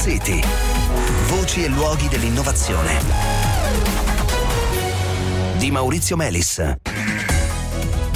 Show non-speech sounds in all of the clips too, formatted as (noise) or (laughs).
City. Voci e luoghi dell'innovazione. Di Maurizio Melis.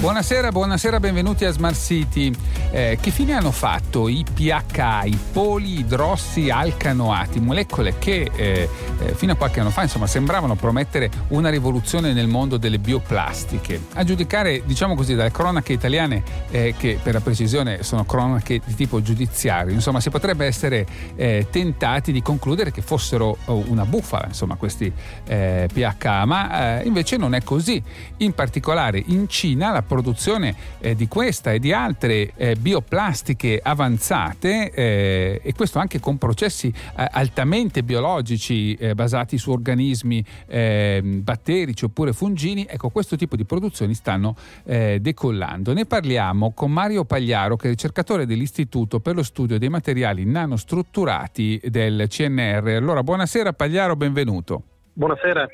Buonasera, buonasera, benvenuti a Smart City. Eh, che fine hanno fatto i PH, i poliidrossi alcanoati, molecole che eh, eh, fino a qualche anno fa insomma, sembravano promettere una rivoluzione nel mondo delle bioplastiche? A giudicare, diciamo così, dalle cronache italiane, eh, che per la precisione sono cronache di tipo giudiziario, insomma, si potrebbe essere eh, tentati di concludere che fossero oh, una bufala, insomma, questi PH, eh, ma invece non è così. In particolare in Cina la produzione eh, di questa e di altre eh, bioplastiche avanzate eh, e questo anche con processi eh, altamente biologici eh, basati su organismi ehm, batterici oppure fungini, ecco questo tipo di produzioni stanno eh, decollando. Ne parliamo con Mario Pagliaro che è ricercatore dell'Istituto per lo studio dei materiali nanostrutturati del CNR. Allora buonasera Pagliaro, benvenuto. Buonasera.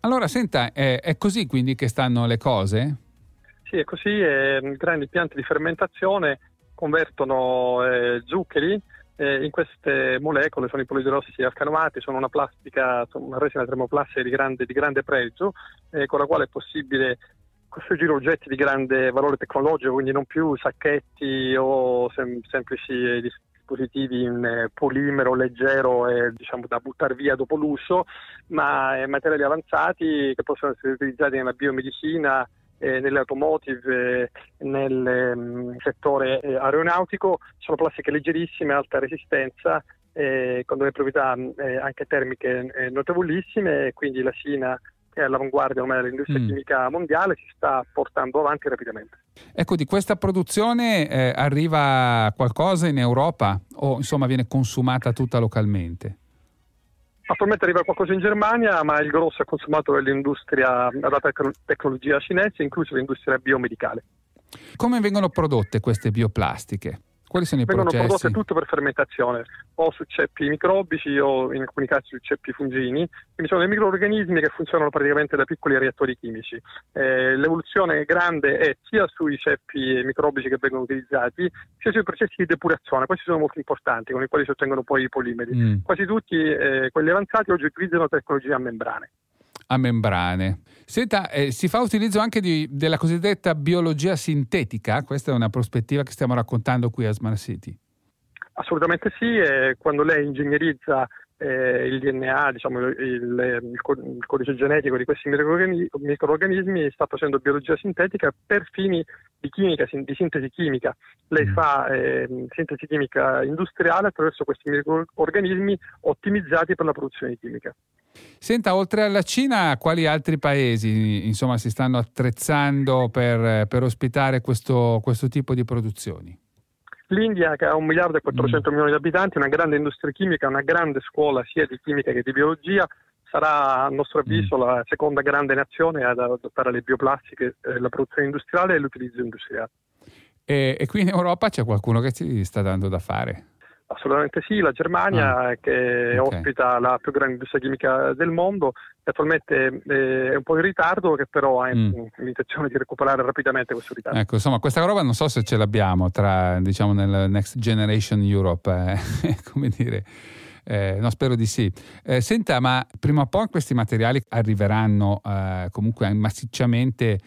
Allora, senta, è così quindi che stanno le cose? Sì, è così. Eh, grandi impianti di fermentazione convertono eh, zuccheri eh, in queste molecole, sono i polidrossi alcanovati, sono una plastica, una resina termoplastica di grande, di grande pregio, eh, con la quale è possibile costruire oggetti di grande valore tecnologico, quindi non più sacchetti o sem- semplici dispositivi in eh, polimero leggero e diciamo da buttare via dopo l'uso, ma materiali avanzati che possono essere utilizzati nella biomedicina, eh, nell'automotive, eh, nel um, settore eh, aeronautico, sono plastiche leggerissime, alta resistenza, eh, con delle proprietà eh, anche termiche eh, notevolissime, quindi la che è all'avanguardia ormai dell'industria mm. chimica mondiale si sta portando avanti rapidamente. Ecco, di questa produzione arriva qualcosa in Europa o insomma viene consumata tutta localmente? Attualmente arriva qualcosa in Germania, ma il grosso è consumato dall'industria ad alta tecnologia cinese, incluso l'industria biomedicale. Come vengono prodotte queste bioplastiche? Quali sono i Vengono processi? prodotte tutto per fermentazione, o su ceppi microbici o in alcuni casi su ceppi fungini, quindi sono dei microorganismi che funzionano praticamente da piccoli reattori chimici. Eh, l'evoluzione grande è sia sui ceppi microbici che vengono utilizzati, sia sui processi di depurazione, questi sono molto importanti, con i quali si ottengono poi i polimeri. Mm. Quasi tutti eh, quelli avanzati oggi utilizzano tecnologie a membrane a membrane. Senta, eh, si fa utilizzo anche di, della cosiddetta biologia sintetica? Questa è una prospettiva che stiamo raccontando qui a Smart City. Assolutamente sì, eh, quando lei ingegnerizza eh, il DNA, diciamo, il, il, codice genetico di questi microorganismi, microorganismi, sta facendo biologia sintetica per fini di chimica, di sintesi chimica. Lei mm. fa eh, sintesi chimica industriale attraverso questi microorganismi ottimizzati per la produzione chimica. Senta, oltre alla Cina, quali altri paesi insomma, si stanno attrezzando per, per ospitare questo, questo, tipo di produzioni? L'India, che ha un miliardo e 400 mm. milioni di abitanti, una grande industria chimica, una grande scuola sia di chimica che di biologia, sarà a nostro avviso mm. la seconda grande nazione ad adottare le bioplastiche, eh, la produzione industriale e l'utilizzo industriale. E, e qui in Europa c'è qualcuno che ci sta dando da fare? Assolutamente sì, la Germania ah, che okay. ospita la più grande industria chimica del mondo, attualmente eh, è un po' in ritardo, che però ha mm. l'intenzione di recuperare rapidamente questo ritardo. Ecco, insomma, questa roba non so se ce l'abbiamo tra, diciamo, nel Next Generation Europe, eh, (laughs) come dire. Eh, no, spero di sì. Eh, senta, ma prima o poi questi materiali arriveranno eh, comunque massicciamente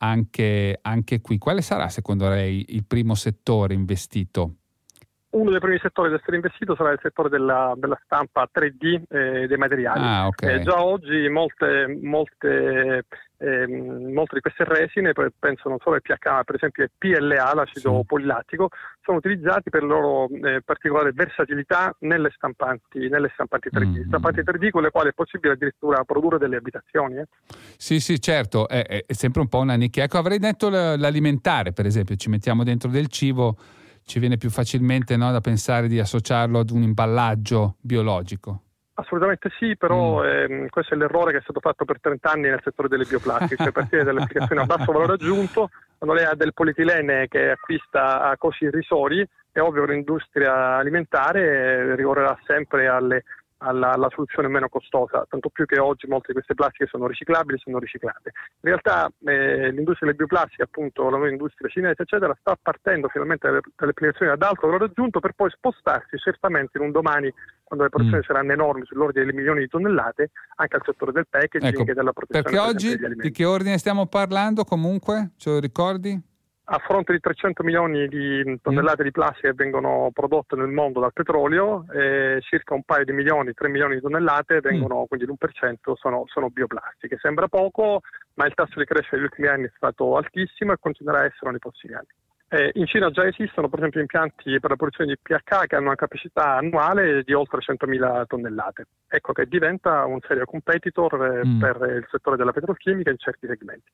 anche, anche qui. Quale sarà secondo lei il primo settore investito? Uno dei primi settori ad essere investito sarà il settore della, della stampa 3D eh, dei materiali. Ah, okay. eh, già oggi molte, molte, eh, molte, di queste resine, penso non solo al PH, ma per esempio il PLA, l'acido sì. polilattico, sono utilizzati per la loro eh, particolare versatilità nelle stampanti, nelle stampanti 3D. Mm. Stampanti 3D con le quali è possibile addirittura produrre delle abitazioni. Eh. Sì, sì, certo, è, è, sempre un po' una nicchia. Ecco, avrei detto l'alimentare, per esempio, ci mettiamo dentro del cibo ci viene più facilmente no, da pensare di associarlo ad un imballaggio biologico. Assolutamente sì, però mm. ehm, questo è l'errore che è stato fatto per 30 anni nel settore delle bioplastiche, cioè partire dalle applicazioni a basso valore aggiunto, quando lei ha del polietilene che acquista a costi irrisori, è ovvio che l'industria alimentare ricorrerà sempre alle alla, alla, soluzione meno costosa, tanto più che oggi molte di queste plastiche sono riciclabili e sono riciclate. In realtà eh, l'industria delle bioplastiche, appunto la nuova industria cinese, eccetera, sta partendo finalmente dalle, dalle applicazioni ad alto valore aggiunto per poi spostarsi certamente in un domani, quando le produzioni mm. saranno enormi, sull'ordine delle milioni di tonnellate, anche al settore del packaging ecco, e della protezione. Perché oggi di che ordine stiamo parlando comunque? Ce lo ricordi? A fronte di 300 milioni di tonnellate mm. di plastica che vengono prodotte nel mondo dal petrolio, eh, circa un paio di milioni, 3 milioni di tonnellate vengono, mm. quindi l'1% sono, sono, bioplastiche. Sembra poco, ma il tasso di crescita negli ultimi anni è stato altissimo e continuerà a essere nei prossimi anni. Eh, in Cina già esistono per esempio impianti per la produzione di PH che hanno una capacità annuale di oltre 100.000 tonnellate. Ecco che diventa un serio competitor eh, mm. per il settore della petrolchimica in certi segmenti.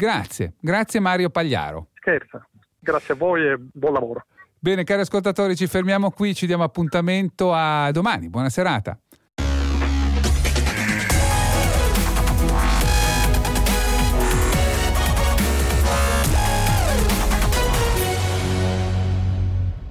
Grazie, grazie Mario Pagliaro. Scherza, grazie a voi e buon lavoro. Bene, cari ascoltatori, ci fermiamo qui, ci diamo appuntamento a domani. Buona serata.